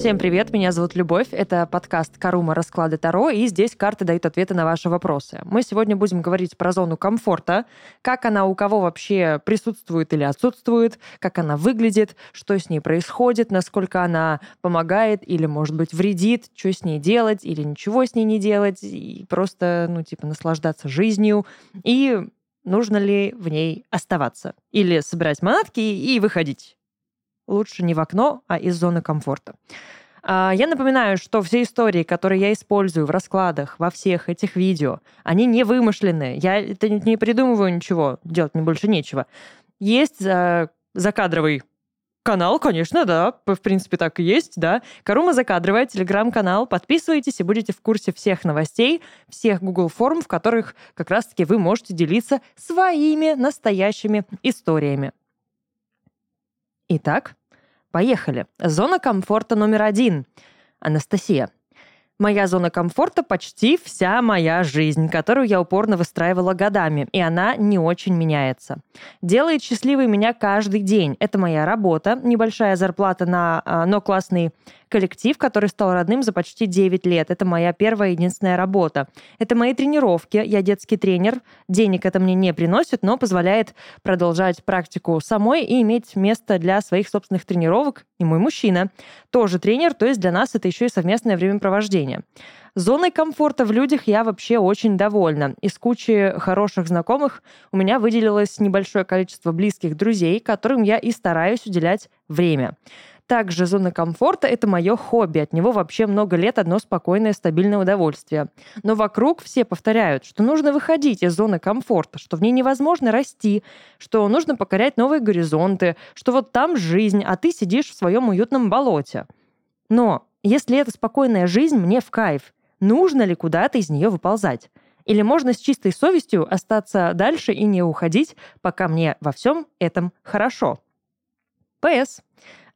Всем привет, меня зовут Любовь, это подкаст «Карума. Расклады Таро», и здесь карты дают ответы на ваши вопросы. Мы сегодня будем говорить про зону комфорта, как она у кого вообще присутствует или отсутствует, как она выглядит, что с ней происходит, насколько она помогает или, может быть, вредит, что с ней делать или ничего с ней не делать, и просто, ну, типа, наслаждаться жизнью, и нужно ли в ней оставаться, или собирать манатки и выходить лучше не в окно, а из зоны комфорта. А, я напоминаю, что все истории, которые я использую в раскладах, во всех этих видео, они не вымышленные. Я это не придумываю ничего, делать мне больше нечего. Есть э, закадровый канал, конечно, да, в принципе так и есть, да. Карума закадровая, телеграм-канал. Подписывайтесь и будете в курсе всех новостей, всех Google форм, в которых как раз-таки вы можете делиться своими настоящими историями. Итак, Поехали. Зона комфорта номер один. Анастасия. Моя зона комфорта почти вся моя жизнь, которую я упорно выстраивала годами, и она не очень меняется. Делает счастливой меня каждый день. Это моя работа, небольшая зарплата на, а, но классный коллектив, который стал родным за почти 9 лет. Это моя первая и единственная работа. Это мои тренировки. Я детский тренер. Денег это мне не приносит, но позволяет продолжать практику самой и иметь место для своих собственных тренировок. И мой мужчина тоже тренер, то есть для нас это еще и совместное времяпровождение. Зоной комфорта в людях я вообще очень довольна. Из кучи хороших знакомых у меня выделилось небольшое количество близких друзей, которым я и стараюсь уделять время. Также зона комфорта — это мое хобби. От него вообще много лет одно спокойное, стабильное удовольствие. Но вокруг все повторяют, что нужно выходить из зоны комфорта, что в ней невозможно расти, что нужно покорять новые горизонты, что вот там жизнь, а ты сидишь в своем уютном болоте. Но если эта спокойная жизнь мне в кайф, нужно ли куда-то из нее выползать? Или можно с чистой совестью остаться дальше и не уходить, пока мне во всем этом хорошо? П.С.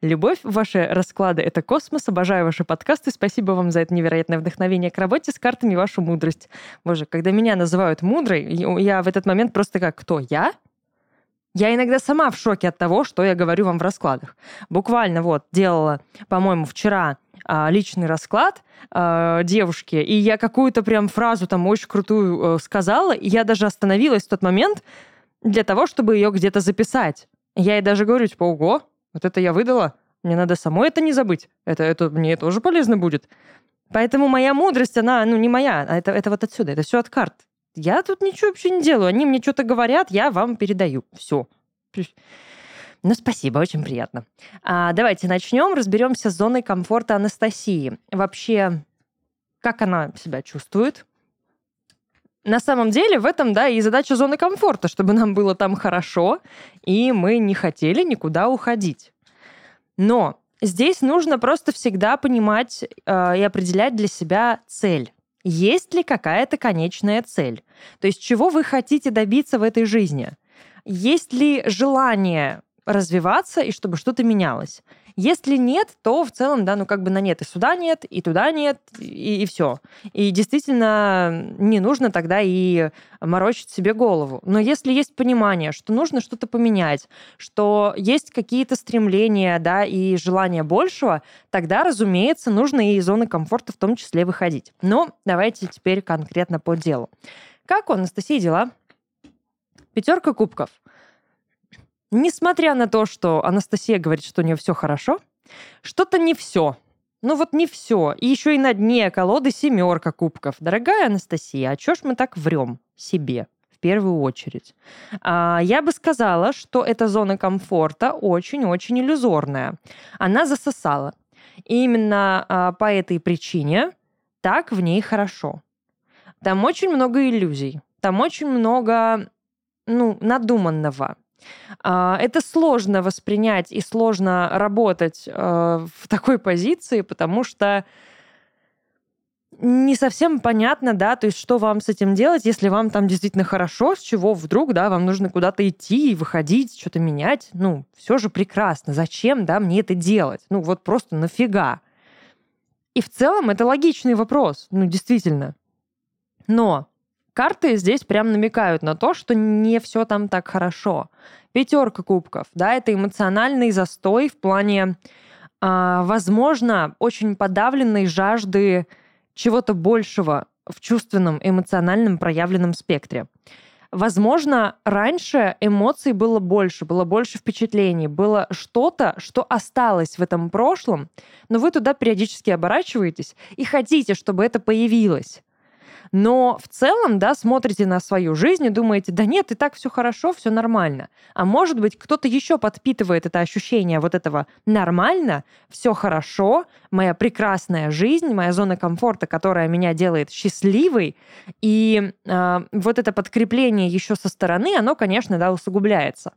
Любовь, ваши расклады — это космос. Обожаю ваши подкасты. Спасибо вам за это невероятное вдохновение к работе с картами, вашу мудрость. Боже, когда меня называют мудрой, я в этот момент просто как «Кто? Я?» Я иногда сама в шоке от того, что я говорю вам в раскладах. Буквально вот делала, по-моему, вчера а, личный расклад а, девушке, и я какую-то прям фразу там очень крутую э, сказала, и я даже остановилась в тот момент для того, чтобы ее где-то записать. Я ей даже говорю, типа, ого, вот это я выдала, мне надо самой это не забыть. Это, это мне тоже полезно будет. Поэтому моя мудрость, она, ну, не моя, а это, это вот отсюда, это все от карт. Я тут ничего вообще не делаю. Они мне что-то говорят, я вам передаю. Все. Ну, спасибо, очень приятно. А, давайте начнем, разберемся с зоной комфорта Анастасии. Вообще, как она себя чувствует? На самом деле в этом, да, и задача зоны комфорта, чтобы нам было там хорошо, и мы не хотели никуда уходить. Но здесь нужно просто всегда понимать э, и определять для себя цель. Есть ли какая-то конечная цель? То есть чего вы хотите добиться в этой жизни? Есть ли желание развиваться и чтобы что-то менялось? Если нет, то в целом, да, ну как бы на нет и сюда нет, и туда нет, и, и все. И действительно не нужно тогда и морочить себе голову. Но если есть понимание, что нужно что-то поменять, что есть какие-то стремления, да, и желание большего, тогда, разумеется, нужно и из зоны комфорта в том числе выходить. Но давайте теперь конкретно по делу. Как у Анастасии дела? Пятерка кубков – Несмотря на то, что Анастасия говорит, что у нее все хорошо, что-то не все. Ну вот не все. И еще и на дне колоды семерка кубков. Дорогая Анастасия, а чё ж мы так врем себе? в первую очередь. А, я бы сказала, что эта зона комфорта очень-очень иллюзорная. Она засосала. И именно а, по этой причине так в ней хорошо. Там очень много иллюзий. Там очень много ну, надуманного. А, это сложно воспринять и сложно работать э, в такой позиции, потому что не совсем понятно, да, то есть что вам с этим делать, если вам там действительно хорошо, с чего вдруг, да, вам нужно куда-то идти и выходить, что-то менять, ну, все же прекрасно, зачем, да, мне это делать? Ну, вот просто нафига? И в целом это логичный вопрос, ну, действительно. Но Карты здесь прям намекают на то, что не все там так хорошо. Пятерка кубков, да, это эмоциональный застой в плане а, возможно, очень подавленной жажды чего-то большего в чувственном, эмоциональном проявленном спектре. Возможно, раньше эмоций было больше, было больше впечатлений, было что-то, что осталось в этом прошлом, но вы туда периодически оборачиваетесь и хотите, чтобы это появилось. Но в целом, да, смотрите на свою жизнь и думаете, да нет, и так все хорошо, все нормально. А может быть, кто-то еще подпитывает это ощущение вот этого нормально, все хорошо, моя прекрасная жизнь, моя зона комфорта, которая меня делает счастливой. И э, вот это подкрепление еще со стороны, оно, конечно, да, усугубляется.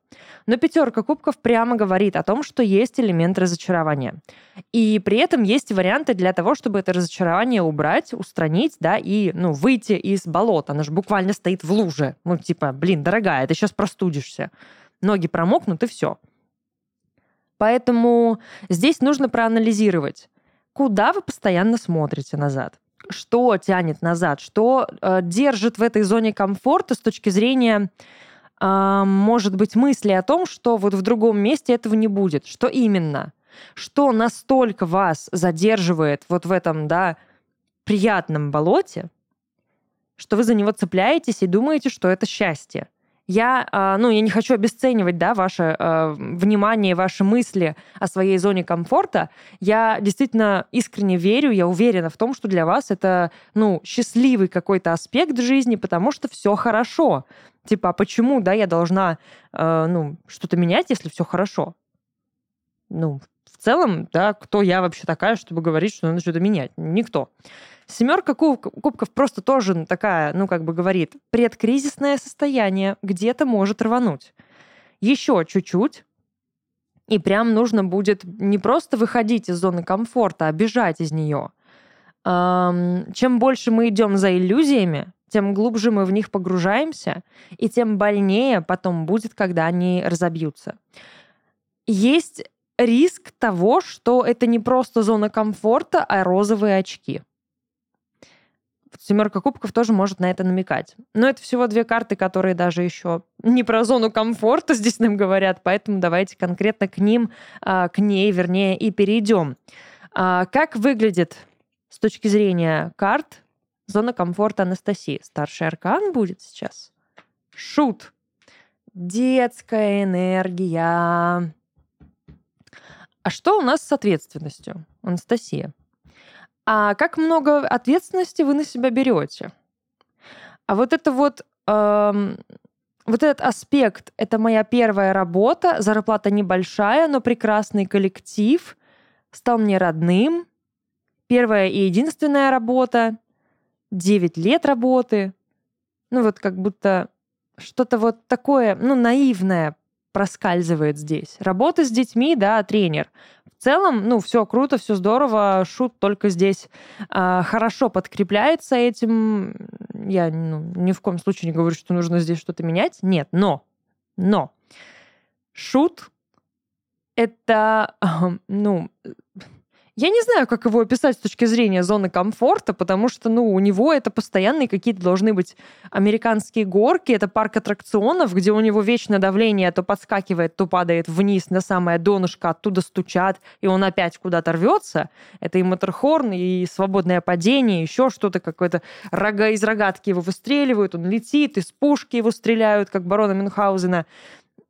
Но пятерка кубков прямо говорит о том, что есть элемент разочарования. И при этом есть варианты для того, чтобы это разочарование убрать, устранить, да, и, ну, выйти из болота. Она же буквально стоит в луже. Ну, типа, блин, дорогая, ты сейчас простудишься. Ноги промокнут, и все. Поэтому здесь нужно проанализировать, куда вы постоянно смотрите назад. Что тянет назад, что э, держит в этой зоне комфорта с точки зрения, э, может быть, мысли о том, что вот в другом месте этого не будет. Что именно? Что настолько вас задерживает вот в этом, да, приятном болоте, что вы за него цепляетесь и думаете, что это счастье. Я, а, ну, я не хочу обесценивать, да, ваше э, внимание, ваши мысли о своей зоне комфорта. Я действительно искренне верю, я уверена в том, что для вас это, ну, счастливый какой-то аспект жизни, потому что все хорошо. Типа, а почему, да, я должна, э, ну, что-то менять, если все хорошо? Ну, в целом, да, кто я вообще такая, чтобы говорить, что надо что-то менять? Никто. Семерка кубков просто тоже такая, ну, как бы говорит, предкризисное состояние где-то может рвануть. Еще чуть-чуть, и прям нужно будет не просто выходить из зоны комфорта, а бежать из нее. Чем больше мы идем за иллюзиями, тем глубже мы в них погружаемся, и тем больнее потом будет, когда они разобьются. Есть риск того, что это не просто зона комфорта, а розовые очки. Семерка кубков тоже может на это намекать. Но это всего две карты, которые даже еще не про зону комфорта здесь нам говорят, поэтому давайте конкретно к ним, а, к ней, вернее, и перейдем. А, как выглядит с точки зрения карт зона комфорта Анастасии? Старший аркан будет сейчас. Шут. Детская энергия. А что у нас с ответственностью, Анастасия? А как много ответственности вы на себя берете? А вот это вот эм, вот этот аспект, это моя первая работа, зарплата небольшая, но прекрасный коллектив, стал мне родным, первая и единственная работа, 9 лет работы. Ну вот как будто что-то вот такое, ну, наивное проскальзывает здесь. Работа с детьми, да, тренер. В целом, ну, все круто, все здорово, шут только здесь э, хорошо подкрепляется этим. Я ну, ни в коем случае не говорю, что нужно здесь что-то менять. Нет, но, но шут это, ну, я не знаю, как его описать с точки зрения зоны комфорта, потому что, ну, у него это постоянные какие-то должны быть американские горки, это парк аттракционов, где у него вечное давление то подскакивает, то падает вниз на самое донышко, оттуда стучат, и он опять куда-то рвется. Это и моторхорн, и свободное падение, еще что-то, какое-то рога из рогатки его выстреливают, он летит, из пушки его стреляют, как барона Мюнхгаузена.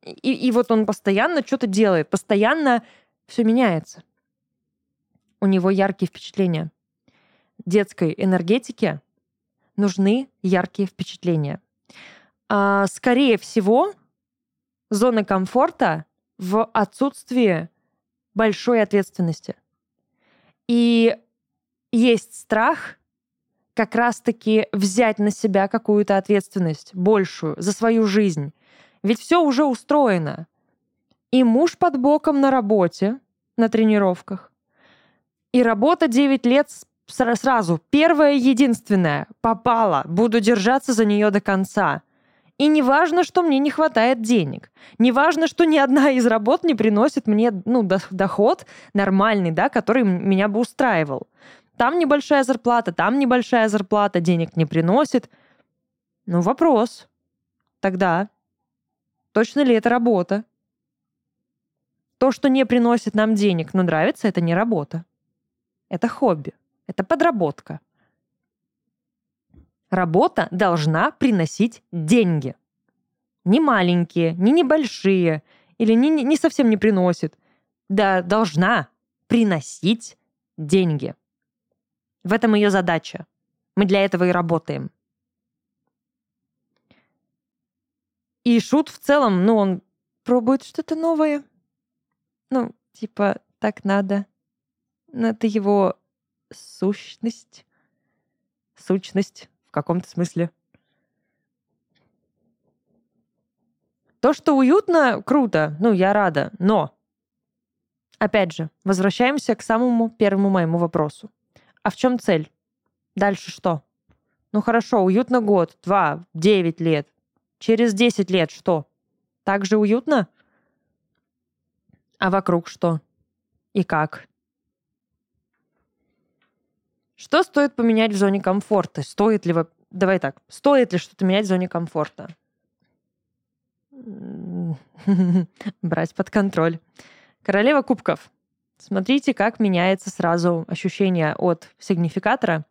И, и вот он постоянно что-то делает, постоянно все меняется у него яркие впечатления. Детской энергетике нужны яркие впечатления. А, скорее всего, зона комфорта в отсутствии большой ответственности. И есть страх как раз-таки взять на себя какую-то ответственность большую за свою жизнь. Ведь все уже устроено. И муж под боком на работе, на тренировках, и работа 9 лет сразу. Первая, единственная. Попала. Буду держаться за нее до конца. И не важно, что мне не хватает денег. Не важно, что ни одна из работ не приносит мне ну, доход нормальный, да, который меня бы устраивал. Там небольшая зарплата, там небольшая зарплата, денег не приносит. Ну, вопрос. Тогда, точно ли это работа? То, что не приносит нам денег, но нравится, это не работа. Это хобби. Это подработка. Работа должна приносить деньги. Не маленькие, не небольшие, или не, не совсем не приносит. Да, должна приносить деньги. В этом ее задача. Мы для этого и работаем. И Шут в целом, ну, он пробует что-то новое. Ну, типа, так надо. Но это его сущность. Сущность в каком-то смысле. То, что уютно, круто. Ну, я рада. Но, опять же, возвращаемся к самому первому моему вопросу. А в чем цель? Дальше что? Ну хорошо, уютно год, два, девять лет. Через десять лет что? Так же уютно? А вокруг что? И как? Что стоит поменять в зоне комфорта? Стоит ли... Давай так. Стоит ли что-то менять в зоне комфорта? Брать под контроль. Королева кубков. Смотрите, как меняется сразу ощущение от сигнификатора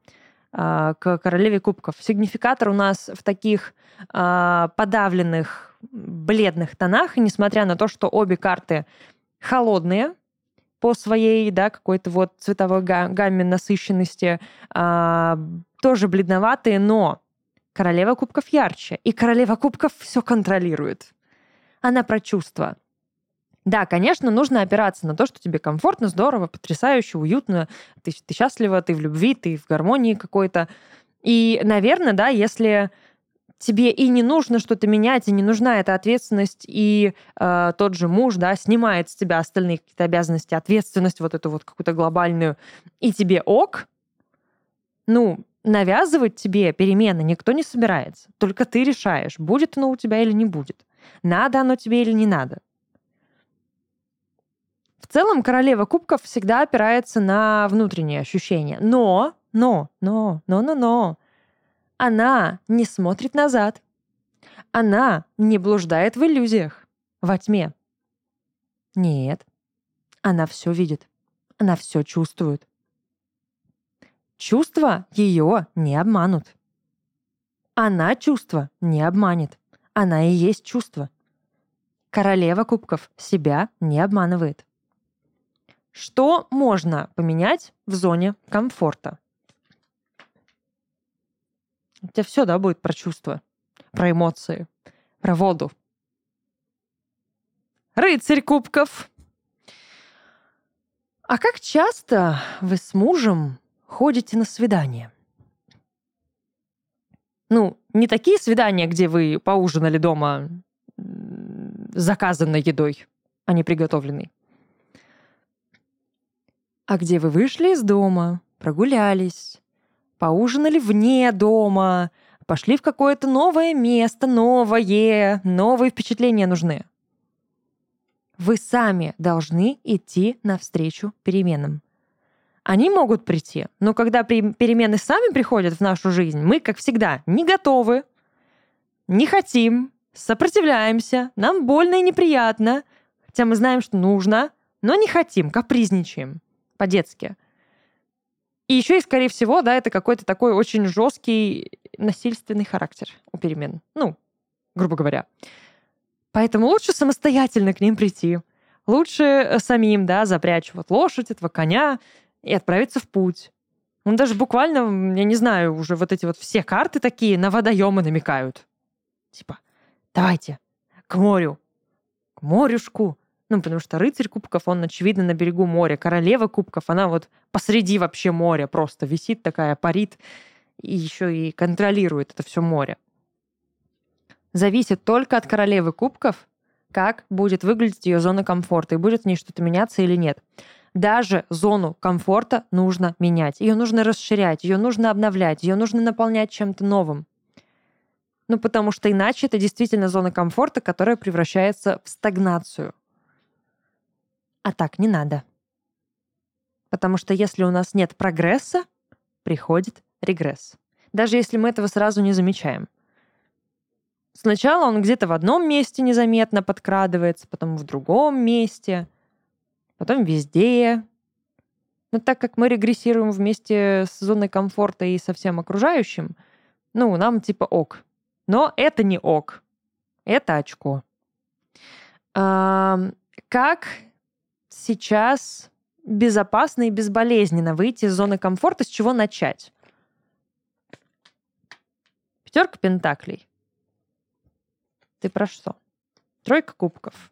а, к королеве кубков. Сигнификатор у нас в таких а, подавленных, бледных тонах, несмотря на то, что обе карты холодные, по своей, да, какой-то вот цветовой гамме насыщенности, а, тоже бледноватые, но королева кубков ярче, и королева кубков все контролирует. Она про чувства. Да, конечно, нужно опираться на то, что тебе комфортно, здорово, потрясающе, уютно, ты, ты счастлива, ты в любви, ты в гармонии какой-то. И, наверное, да, если тебе и не нужно что-то менять, и не нужна эта ответственность, и э, тот же муж, да, снимает с тебя остальные какие-то обязанности, ответственность вот эту вот какую-то глобальную, и тебе ок, ну, навязывать тебе перемены никто не собирается. Только ты решаешь, будет оно у тебя или не будет. Надо оно тебе или не надо. В целом королева кубков всегда опирается на внутренние ощущения. Но, но, но, но, но, но, она не смотрит назад. Она не блуждает в иллюзиях, во тьме. Нет, она все видит, она все чувствует. Чувства ее не обманут. Она чувства не обманет. Она и есть чувство. Королева кубков себя не обманывает. Что можно поменять в зоне комфорта? У тебя все, да, будет про чувства, про эмоции, про воду. Рыцарь кубков. А как часто вы с мужем ходите на свидания? Ну, не такие свидания, где вы поужинали дома заказанной едой, а не приготовленной. А где вы вышли из дома, прогулялись, поужинали вне дома, пошли в какое-то новое место, новое, новые впечатления нужны. Вы сами должны идти навстречу переменам. Они могут прийти, но когда перемены сами приходят в нашу жизнь, мы, как всегда, не готовы, не хотим, сопротивляемся, нам больно и неприятно, хотя мы знаем, что нужно, но не хотим, капризничаем по-детски – и еще и, скорее всего, да, это какой-то такой очень жесткий насильственный характер у перемен. Ну, грубо говоря. Поэтому лучше самостоятельно к ним прийти. Лучше э, самим, да, запрячь вот лошадь, этого коня и отправиться в путь. Ну, даже буквально, я не знаю, уже вот эти вот все карты такие на водоемы намекают. Типа, давайте, к морю, к морюшку, ну, потому что рыцарь кубков, он, очевидно, на берегу моря. Королева кубков, она вот посреди вообще моря просто висит такая, парит, и еще и контролирует это все море. Зависит только от королевы кубков, как будет выглядеть ее зона комфорта, и будет в ней что-то меняться или нет. Даже зону комфорта нужно менять. Ее нужно расширять, ее нужно обновлять, ее нужно наполнять чем-то новым. Ну, потому что иначе это действительно зона комфорта, которая превращается в стагнацию. А так не надо. Потому что если у нас нет прогресса, приходит регресс. Даже если мы этого сразу не замечаем. Сначала он где-то в одном месте незаметно подкрадывается, потом в другом месте. потом везде. Но так как мы регрессируем вместе с зоной комфорта и со всем окружающим, ну, нам типа ок. Но это не ок. Это очко. А, как сейчас безопасно и безболезненно выйти из зоны комфорта, с чего начать? Пятерка пентаклей. Ты про что? Тройка кубков.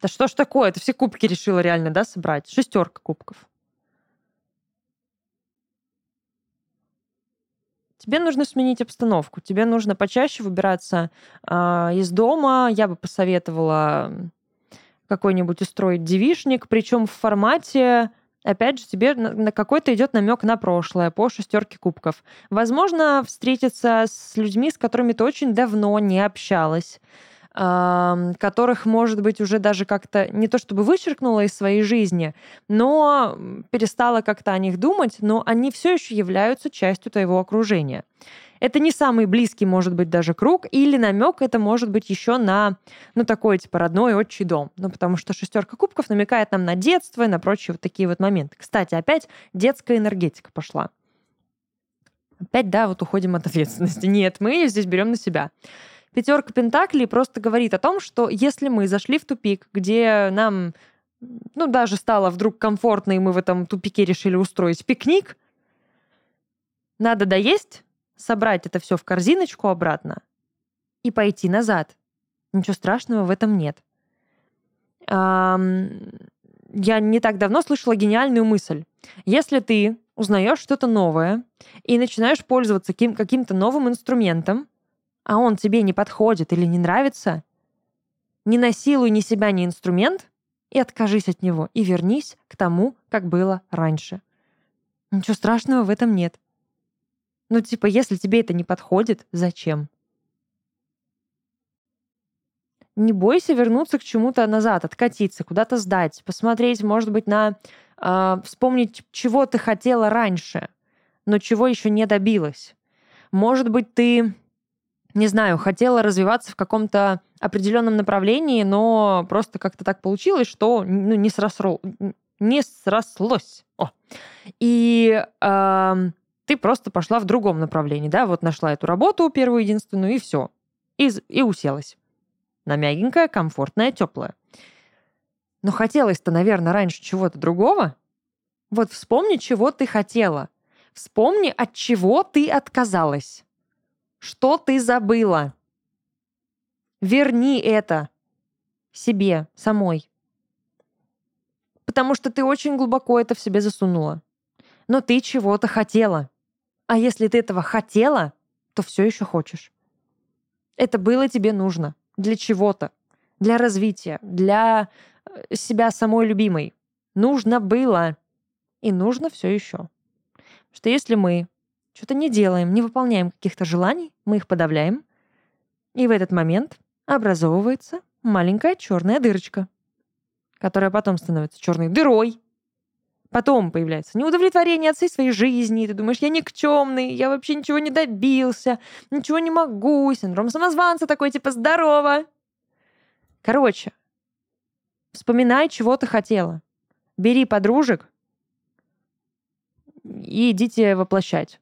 Да что ж такое? Ты все кубки решила реально, да, собрать? Шестерка кубков. Тебе нужно сменить обстановку. Тебе нужно почаще выбираться э, из дома. Я бы посоветовала какой-нибудь устроить девишник, причем в формате опять же, тебе на какой-то идет намек на прошлое по шестерке кубков. Возможно, встретиться с людьми, с которыми ты очень давно не общалась которых, может быть, уже даже как-то не то чтобы вычеркнула из своей жизни, но перестала как-то о них думать, но они все еще являются частью твоего окружения. Это не самый близкий, может быть, даже круг, или намек это может быть еще на, ну, такой, типа, родной отчий дом. Ну, потому что шестерка кубков намекает нам на детство и на прочие вот такие вот моменты. Кстати, опять детская энергетика пошла. Опять, да, вот уходим от ответственности. Нет, мы ее здесь берем на себя. Пятерка Пентаклей просто говорит о том, что если мы зашли в тупик, где нам, ну, даже стало вдруг комфортно, и мы в этом тупике решили устроить пикник, надо доесть, собрать это все в корзиночку обратно и пойти назад. Ничего страшного в этом нет. Я не так давно слышала гениальную мысль. Если ты узнаешь что-то новое и начинаешь пользоваться каким-то новым инструментом, а он тебе не подходит или не нравится, не насилуй ни себя, ни инструмент и откажись от него, и вернись к тому, как было раньше. Ничего страшного в этом нет. Ну, типа, если тебе это не подходит, зачем? Не бойся вернуться к чему-то назад, откатиться, куда-то сдать, посмотреть, может быть, на... Э, вспомнить, чего ты хотела раньше, но чего еще не добилась. Может быть, ты не знаю, хотела развиваться в каком-то определенном направлении, но просто как-то так получилось, что ну, не, сросло, не срослось. О. И э, ты просто пошла в другом направлении, да, вот нашла эту работу первую, единственную, и все. И, и уселась. На мягенькое, комфортное, теплое. Но хотелось-то, наверное, раньше чего-то другого. Вот вспомни, чего ты хотела. Вспомни, от чего ты отказалась. Что ты забыла? Верни это себе самой. Потому что ты очень глубоко это в себе засунула. Но ты чего-то хотела. А если ты этого хотела, то все еще хочешь. Это было тебе нужно. Для чего-то. Для развития. Для э, себя самой любимой. Нужно было. И нужно все еще. Что если мы что-то не делаем, не выполняем каких-то желаний, мы их подавляем, и в этот момент образовывается маленькая черная дырочка, которая потом становится черной дырой. Потом появляется неудовлетворение от всей своей жизни, и ты думаешь, я никчемный, я вообще ничего не добился, ничего не могу, синдром самозванца такой, типа, здорово. Короче, вспоминай, чего ты хотела. Бери подружек и идите воплощать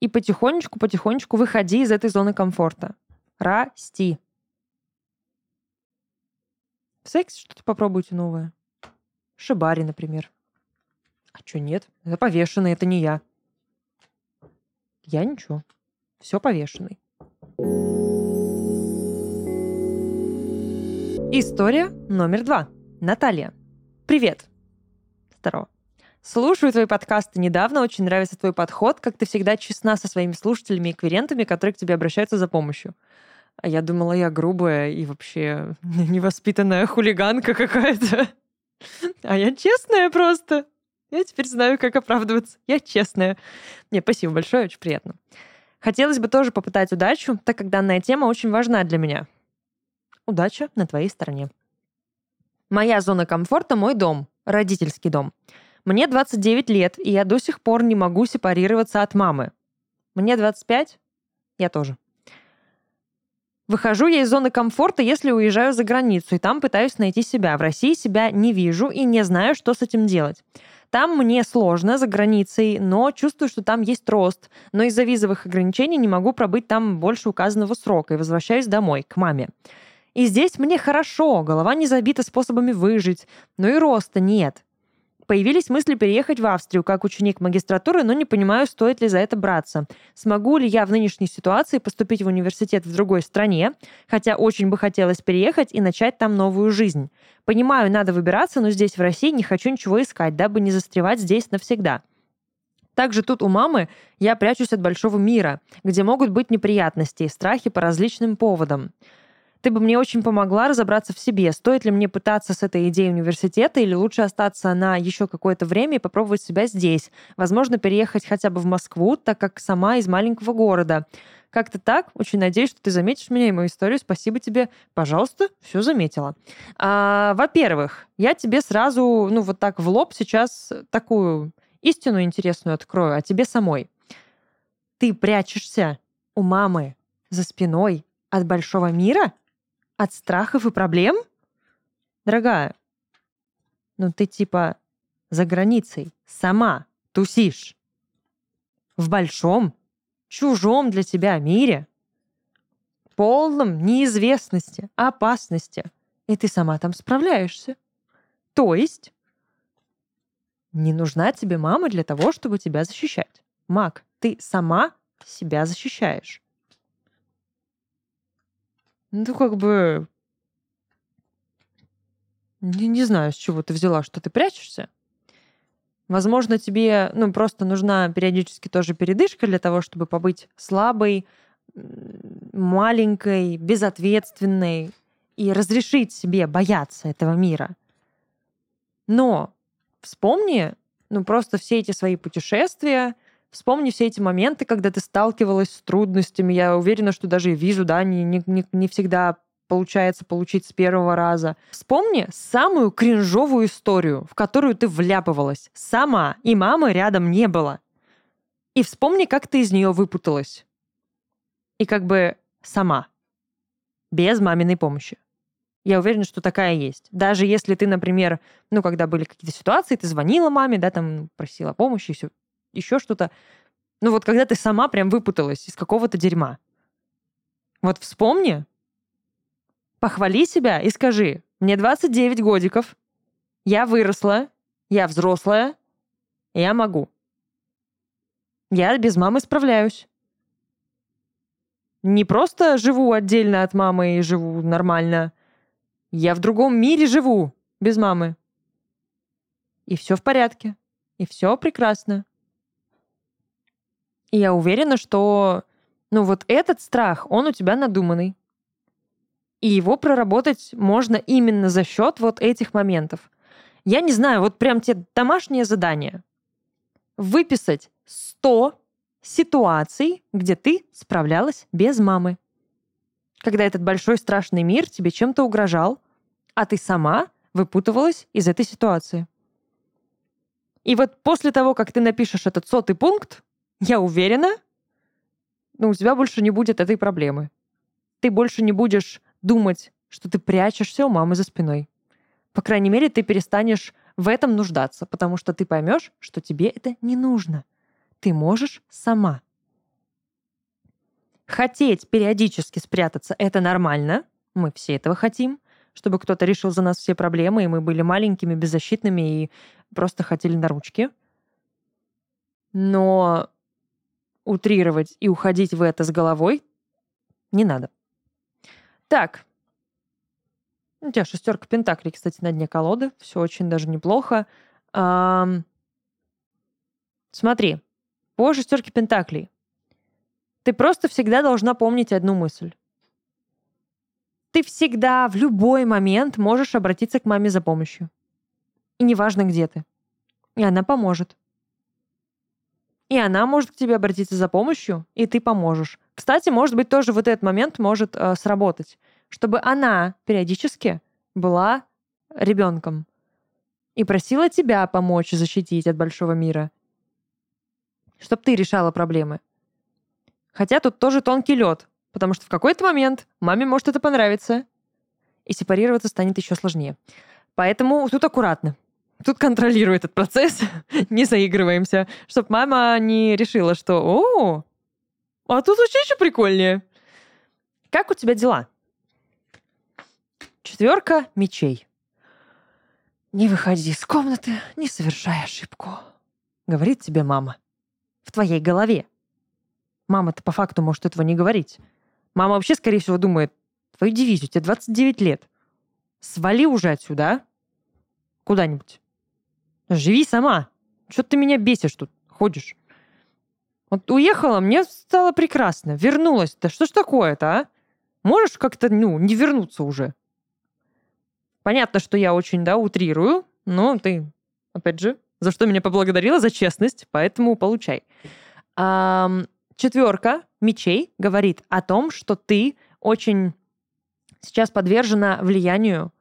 и потихонечку-потихонечку выходи из этой зоны комфорта. Расти. В сексе что-то попробуйте новое. Шибари, например. А что нет? Это повешенный, это не я. Я ничего. Все повешенный. История номер два. Наталья. Привет. Здорово. Слушаю твои подкасты недавно, очень нравится твой подход, как ты всегда честна со своими слушателями и клиентами, которые к тебе обращаются за помощью. А я думала, я грубая и вообще невоспитанная хулиганка какая-то. А я честная просто. Я теперь знаю, как оправдываться. Я честная. Не, спасибо большое, очень приятно. Хотелось бы тоже попытать удачу, так как данная тема очень важна для меня. Удача на твоей стороне. Моя зона комфорта — мой дом, родительский дом — мне 29 лет, и я до сих пор не могу сепарироваться от мамы. Мне 25? Я тоже. Выхожу я из зоны комфорта, если уезжаю за границу, и там пытаюсь найти себя. В России себя не вижу и не знаю, что с этим делать. Там мне сложно за границей, но чувствую, что там есть рост. Но из-за визовых ограничений не могу пробыть там больше указанного срока и возвращаюсь домой, к маме. И здесь мне хорошо, голова не забита способами выжить, но и роста нет. Появились мысли переехать в Австрию как ученик магистратуры, но не понимаю, стоит ли за это браться. Смогу ли я в нынешней ситуации поступить в университет в другой стране, хотя очень бы хотелось переехать и начать там новую жизнь. Понимаю, надо выбираться, но здесь, в России, не хочу ничего искать, дабы не застревать здесь навсегда. Также тут у мамы я прячусь от большого мира, где могут быть неприятности и страхи по различным поводам. Ты бы мне очень помогла разобраться в себе. Стоит ли мне пытаться с этой идеей университета или лучше остаться на еще какое-то время и попробовать себя здесь? Возможно, переехать хотя бы в Москву, так как сама из маленького города. Как-то так. Очень надеюсь, что ты заметишь меня и мою историю. Спасибо тебе. Пожалуйста, все заметила. А, во-первых, я тебе сразу, ну, вот так в лоб сейчас такую истину интересную открою, а тебе самой. Ты прячешься у мамы за спиной от большого мира? От страхов и проблем? Дорогая, ну ты типа за границей сама тусишь. В большом, чужом для тебя мире. Полном неизвестности, опасности. И ты сама там справляешься. То есть не нужна тебе мама для того, чтобы тебя защищать. Мак, ты сама себя защищаешь. Ну, как бы... Не, не знаю, с чего ты взяла, что ты прячешься. Возможно, тебе ну, просто нужна периодически тоже передышка для того, чтобы побыть слабой, маленькой, безответственной и разрешить себе бояться этого мира. Но вспомни, ну просто все эти свои путешествия, Вспомни все эти моменты, когда ты сталкивалась с трудностями. Я уверена, что даже визу, да, не, не, не всегда получается получить с первого раза. Вспомни самую кринжовую историю, в которую ты вляпывалась сама, и мамы рядом не было. И вспомни, как ты из нее выпуталась. И как бы сама. Без маминой помощи. Я уверена, что такая есть. Даже если ты, например, ну, когда были какие-то ситуации, ты звонила маме, да, там просила помощи, и все еще что-то. Ну вот когда ты сама прям выпуталась из какого-то дерьма. Вот вспомни, похвали себя и скажи, мне 29 годиков, я выросла, я взрослая, я могу. Я без мамы справляюсь. Не просто живу отдельно от мамы и живу нормально. Я в другом мире живу без мамы. И все в порядке. И все прекрасно. И я уверена, что, ну, вот этот страх, он у тебя надуманный. И его проработать можно именно за счет вот этих моментов. Я не знаю, вот прям те домашнее задание. Выписать 100 ситуаций, где ты справлялась без мамы. Когда этот большой страшный мир тебе чем-то угрожал, а ты сама выпутывалась из этой ситуации. И вот после того, как ты напишешь этот сотый пункт, я уверена, но у тебя больше не будет этой проблемы. Ты больше не будешь думать, что ты прячешься у мамы за спиной. По крайней мере, ты перестанешь в этом нуждаться, потому что ты поймешь, что тебе это не нужно. Ты можешь сама. Хотеть периодически спрятаться — это нормально. Мы все этого хотим, чтобы кто-то решил за нас все проблемы, и мы были маленькими, беззащитными и просто хотели на ручки. Но утрировать и уходить в это с головой не надо. Так. У тебя шестерка пентаклей, кстати, на дне колоды. Все очень даже неплохо. Эм... Смотри, по шестерке пентаклей. Ты просто всегда должна помнить одну мысль. Ты всегда, в любой момент можешь обратиться к маме за помощью. И неважно, где ты. И она поможет. И она может к тебе обратиться за помощью, и ты поможешь. Кстати, может быть, тоже вот этот момент может э, сработать, чтобы она периодически была ребенком и просила тебя помочь защитить от большого мира, чтобы ты решала проблемы. Хотя тут тоже тонкий лед, потому что в какой-то момент маме может это понравиться, и сепарироваться станет еще сложнее. Поэтому тут аккуратно. Тут контролируй этот процесс, не заигрываемся, чтобы мама не решила, что «О, а тут вообще еще прикольнее». Как у тебя дела? Четверка мечей. Не выходи из комнаты, не совершай ошибку, говорит тебе мама. В твоей голове. Мама-то по факту может этого не говорить. Мама вообще, скорее всего, думает, твою дивизию, тебе 29 лет. Свали уже отсюда, а? Куда-нибудь. Живи сама. Что ты меня бесишь тут, ходишь? Вот уехала, мне стало прекрасно. Вернулась. Да что ж такое-то, а? Можешь как-то, ну, не вернуться уже? Понятно, что я очень, да, утрирую, но ты, опять же, за что меня поблагодарила, за честность, поэтому получай. Ам, четверка мечей говорит о том, что ты очень сейчас подвержена влиянию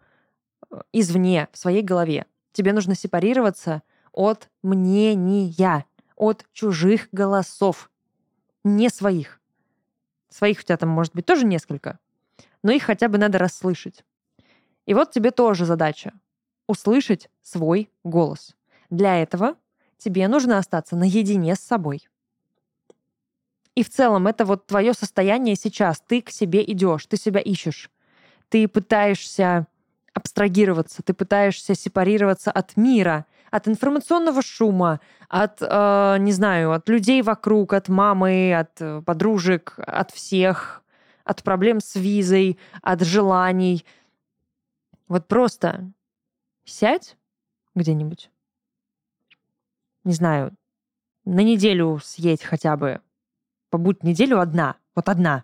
э, извне, в своей голове. Тебе нужно сепарироваться от мнения, от чужих голосов, не своих. Своих у тебя там может быть тоже несколько, но их хотя бы надо расслышать. И вот тебе тоже задача — услышать свой голос. Для этого тебе нужно остаться наедине с собой. И в целом это вот твое состояние сейчас. Ты к себе идешь, ты себя ищешь. Ты пытаешься абстрагироваться, ты пытаешься сепарироваться от мира, от информационного шума, от, э, не знаю, от людей вокруг, от мамы, от э, подружек, от всех, от проблем с визой, от желаний. Вот просто сядь где-нибудь, не знаю, на неделю съедь хотя бы, побудь неделю одна, вот одна,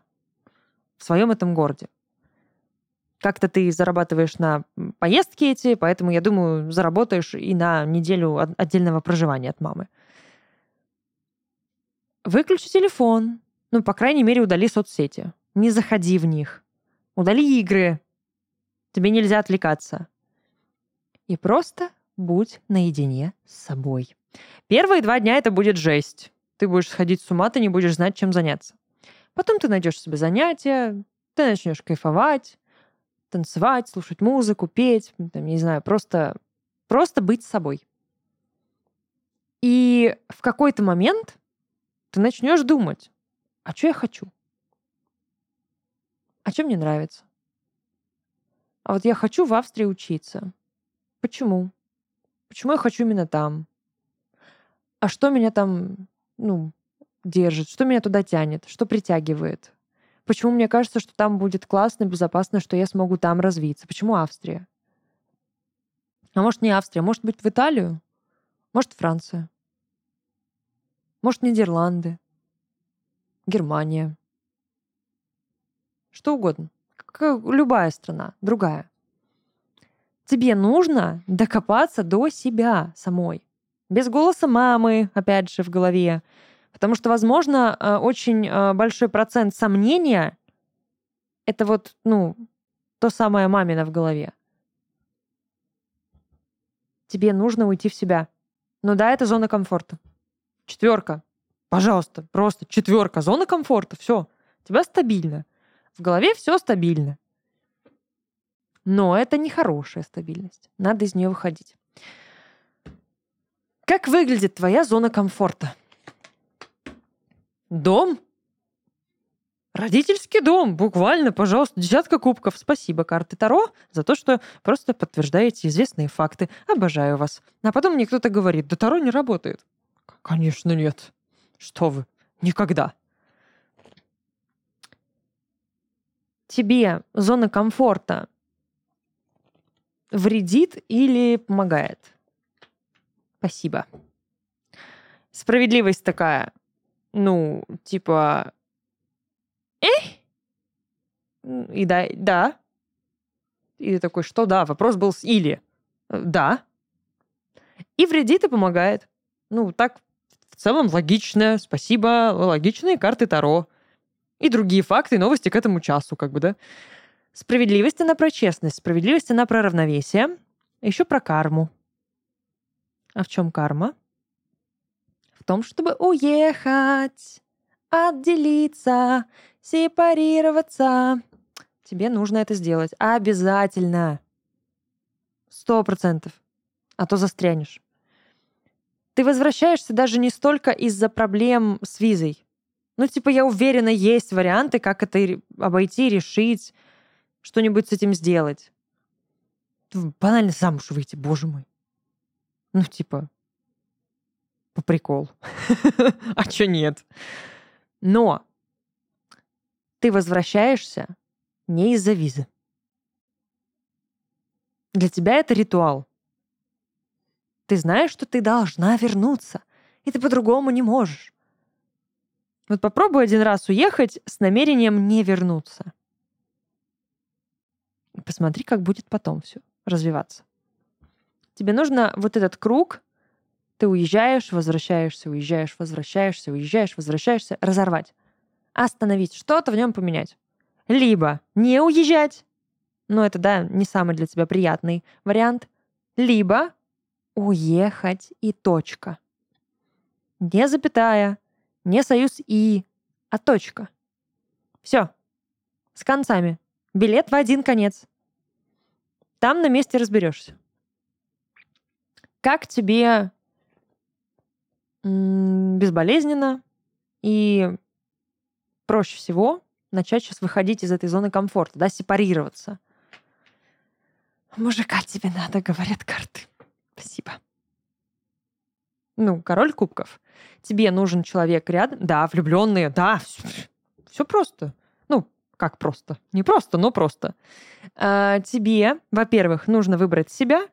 в своем этом городе. Как-то ты зарабатываешь на поездки эти, поэтому, я думаю, заработаешь и на неделю отдельного проживания от мамы. Выключи телефон. Ну, по крайней мере, удали соцсети. Не заходи в них. Удали игры. Тебе нельзя отвлекаться. И просто будь наедине с собой. Первые два дня это будет жесть. Ты будешь сходить с ума, ты не будешь знать, чем заняться. Потом ты найдешь себе занятия, ты начнешь кайфовать, танцевать, слушать музыку, петь, там, не знаю, просто, просто быть собой. И в какой-то момент ты начнешь думать, а что я хочу? А что мне нравится? А вот я хочу в Австрии учиться. Почему? Почему я хочу именно там? А что меня там, ну, держит? Что меня туда тянет? Что притягивает? Почему мне кажется, что там будет классно, безопасно, что я смогу там развиться? Почему Австрия? А может, не Австрия, может быть, в Италию? Может, Франция? Может, Нидерланды? Германия? Что угодно. Как любая страна, другая. Тебе нужно докопаться до себя самой. Без голоса мамы, опять же, в голове, Потому что, возможно, э, очень э, большой процент сомнения — это вот, ну, то самое мамино в голове. Тебе нужно уйти в себя. Ну да, это зона комфорта. Четверка. Пожалуйста, просто четверка. Зона комфорта. Все. У тебя стабильно. В голове все стабильно. Но это не хорошая стабильность. Надо из нее выходить. Как выглядит твоя зона комфорта? Дом? Родительский дом, буквально, пожалуйста, десятка кубков. Спасибо, карты Таро, за то, что просто подтверждаете известные факты. Обожаю вас. А потом мне кто-то говорит, да Таро не работает. Конечно, нет. Что вы, никогда. Тебе зона комфорта вредит или помогает? Спасибо. Справедливость такая ну, типа, эх, и да, да. И такой, что да? Вопрос был с или. Э, да. И вредит и помогает. Ну, так в целом логично. Спасибо. Логичные карты Таро. И другие факты и новости к этому часу, как бы, да. Справедливость, она про честность. Справедливость, она про равновесие. Еще про карму. А в чем карма? В том, чтобы уехать отделиться, сепарироваться. Тебе нужно это сделать. Обязательно. Сто процентов. А то застрянешь. Ты возвращаешься даже не столько из-за проблем с визой. Ну, типа, я уверена, есть варианты, как это обойти, решить, что-нибудь с этим сделать. Банально замуж выйти, боже мой. Ну, типа, по приколу. а чё нет? Но ты возвращаешься не из-за визы. Для тебя это ритуал. Ты знаешь, что ты должна вернуться, и ты по-другому не можешь. Вот попробуй один раз уехать с намерением не вернуться. Посмотри, как будет потом все развиваться. Тебе нужно вот этот круг, ты уезжаешь, возвращаешься, уезжаешь, возвращаешься, уезжаешь, возвращаешься, разорвать. Остановить, что-то в нем поменять. Либо не уезжать, но это, да, не самый для тебя приятный вариант. Либо уехать и точка. Не запятая, не союз и, а точка. Все. С концами. Билет в один конец. Там на месте разберешься. Как тебе безболезненно и проще всего начать сейчас выходить из этой зоны комфорта, да, сепарироваться. Мужика тебе надо, говорят карты. Спасибо. Ну, король кубков. Тебе нужен человек рядом. Да, влюбленные, да, все просто. Ну, как просто? Не просто, но просто. А, тебе, во-первых, нужно выбрать себя,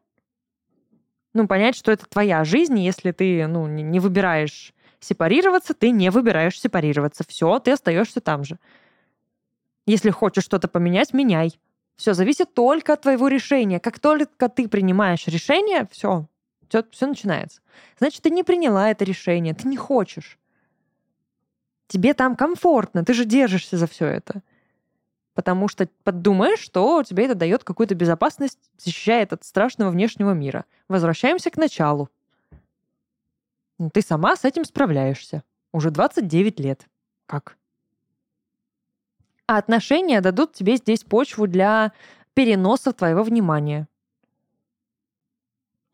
ну, понять, что это твоя жизнь, если ты, ну, не выбираешь сепарироваться, ты не выбираешь сепарироваться. Все, ты остаешься там же. Если хочешь что-то поменять, меняй. Все зависит только от твоего решения. Как только ты принимаешь решение, все, все, все начинается. Значит, ты не приняла это решение, ты не хочешь. Тебе там комфортно, ты же держишься за все это. Потому что подумаешь, что тебе это дает какую-то безопасность, защищает от страшного внешнего мира. Возвращаемся к началу. Ну, ты сама с этим справляешься. Уже 29 лет. Как? А отношения дадут тебе здесь почву для переноса твоего внимания.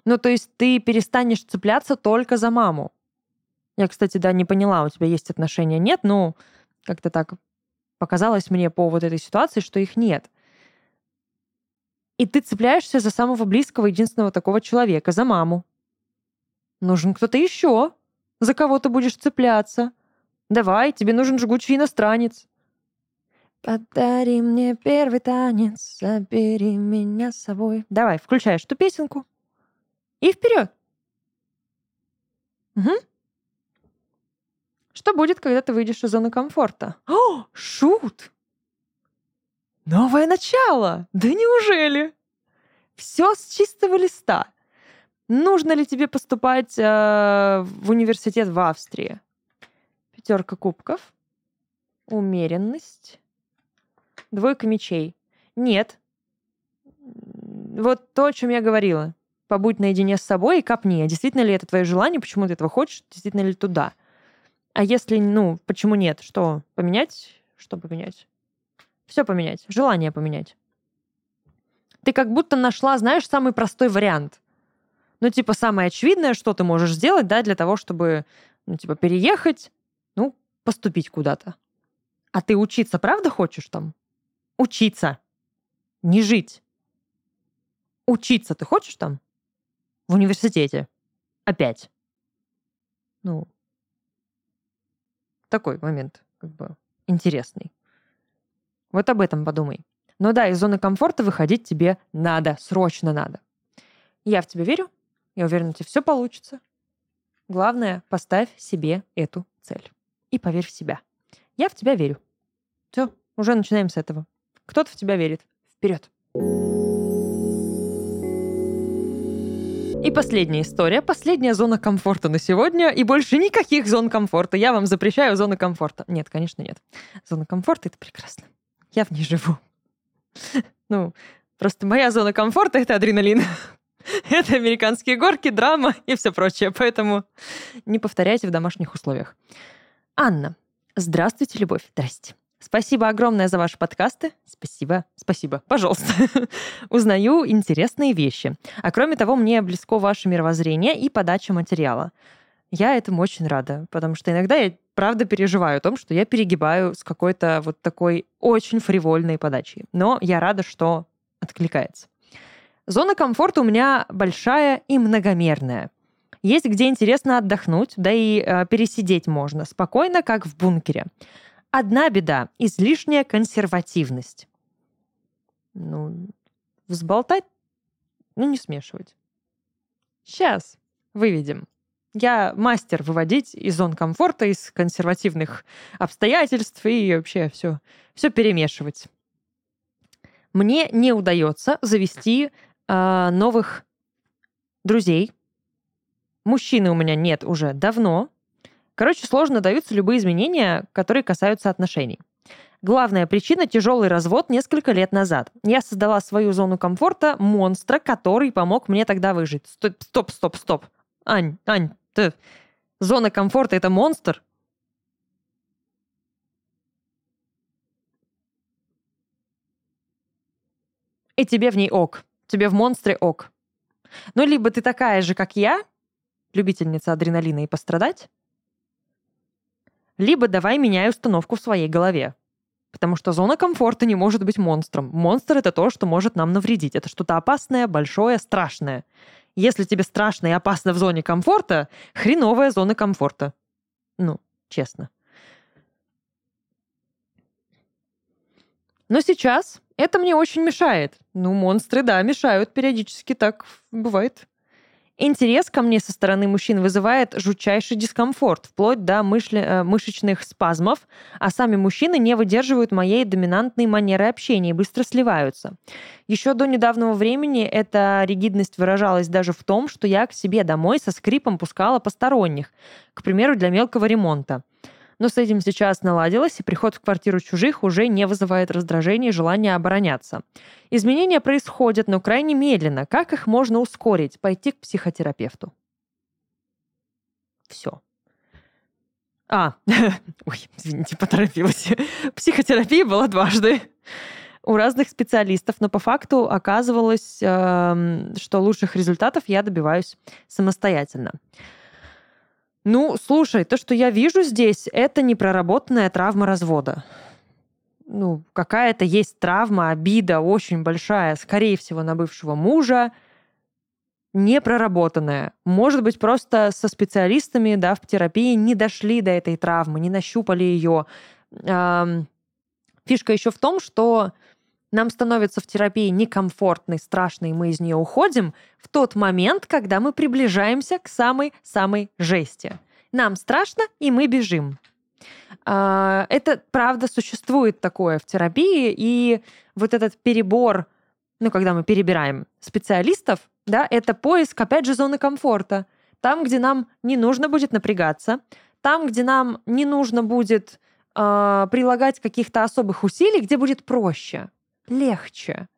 Ну, то есть ты перестанешь цепляться только за маму. Я, кстати, да, не поняла, у тебя есть отношения, нет, но как-то так показалось мне по вот этой ситуации, что их нет. И ты цепляешься за самого близкого, единственного такого человека, за маму. Нужен кто-то еще, за кого ты будешь цепляться. Давай, тебе нужен жгучий иностранец. Подари мне первый танец, забери меня с собой. Давай, включаешь ту песенку. И вперед. Угу. Что будет, когда ты выйдешь из зоны комфорта? О, шут! Новое начало! Да неужели? Все с чистого листа. Нужно ли тебе поступать э, в университет в Австрии? Пятерка кубков. Умеренность. Двойка мечей. Нет. Вот то, о чем я говорила. Побудь наедине с собой и копни. А действительно ли это твое желание? Почему ты этого хочешь? Действительно ли туда? А если, ну, почему нет? Что, поменять? Что поменять? Все поменять. Желание поменять. Ты как будто нашла, знаешь, самый простой вариант. Ну, типа, самое очевидное, что ты можешь сделать, да, для того, чтобы, ну, типа, переехать, ну, поступить куда-то. А ты учиться правда хочешь там? Учиться. Не жить. Учиться ты хочешь там? В университете. Опять. Ну, такой момент, как бы, интересный. Вот об этом подумай. Но да, из зоны комфорта выходить тебе надо, срочно надо. Я в тебя верю, я уверена, у тебя все получится. Главное, поставь себе эту цель. И поверь в себя. Я в тебя верю. Все, уже начинаем с этого. Кто-то в тебя верит. Вперед! И последняя история, последняя зона комфорта на сегодня, и больше никаких зон комфорта. Я вам запрещаю зоны комфорта. Нет, конечно, нет. Зона комфорта — это прекрасно. Я в ней живу. Ну, просто моя зона комфорта — это адреналин. Это американские горки, драма и все прочее. Поэтому не повторяйте в домашних условиях. Анна, Здравствуйте, Любовь. Здрасте. Спасибо огромное за ваши подкасты. Спасибо, спасибо, пожалуйста. Узнаю интересные вещи. А кроме того, мне близко ваше мировоззрение и подача материала. Я этому очень рада, потому что иногда я правда переживаю о том, что я перегибаю с какой-то вот такой очень фривольной подачей. Но я рада, что откликается. Зона комфорта у меня большая и многомерная. Есть где интересно отдохнуть, да и э, пересидеть можно спокойно, как в бункере. Одна беда — излишняя консервативность. Ну, взболтать, ну, не смешивать. Сейчас выведем. Я мастер выводить из зон комфорта, из консервативных обстоятельств и вообще все, все перемешивать. Мне не удается завести э, новых друзей. Мужчины у меня нет уже давно. Короче, сложно даются любые изменения, которые касаются отношений. Главная причина – тяжелый развод несколько лет назад. Я создала свою зону комфорта монстра, который помог мне тогда выжить. Стоп, стоп, стоп, стоп. Ань, Ань, ты... Зона комфорта – это монстр? И тебе в ней ок. Тебе в монстре ок. Ну, либо ты такая же, как я, любительница адреналина и пострадать, либо давай меняй установку в своей голове. Потому что зона комфорта не может быть монстром. Монстр — это то, что может нам навредить. Это что-то опасное, большое, страшное. Если тебе страшно и опасно в зоне комфорта, хреновая зона комфорта. Ну, честно. Но сейчас это мне очень мешает. Ну, монстры, да, мешают периодически, так бывает. Интерес ко мне со стороны мужчин вызывает жутчайший дискомфорт, вплоть до мышли, э, мышечных спазмов, а сами мужчины не выдерживают моей доминантной манеры общения и быстро сливаются. Еще до недавнего времени эта ригидность выражалась даже в том, что я к себе домой со скрипом пускала посторонних, к примеру, для мелкого ремонта но с этим сейчас наладилось, и приход в квартиру чужих уже не вызывает раздражения и желания обороняться. Изменения происходят, но крайне медленно. Как их можно ускорить? Пойти к психотерапевту. Все. А, ой, извините, поторопилась. Психотерапия была дважды у разных специалистов, но по факту оказывалось, эм, что лучших результатов я добиваюсь самостоятельно. Ну, слушай, то, что я вижу здесь, это непроработанная травма развода. Ну, какая-то есть травма, обида очень большая, скорее всего, на бывшего мужа, непроработанная. Может быть, просто со специалистами да, в терапии не дошли до этой травмы, не нащупали ее. Фишка еще в том, что нам становится в терапии некомфортно и страшно, и мы из нее уходим в тот момент, когда мы приближаемся к самой-самой жести. Нам страшно, и мы бежим. А, это, правда, существует такое в терапии, и вот этот перебор, ну, когда мы перебираем специалистов, да, это поиск, опять же, зоны комфорта. Там, где нам не нужно будет напрягаться, там, где нам не нужно будет э, прилагать каких-то особых усилий, где будет проще легче.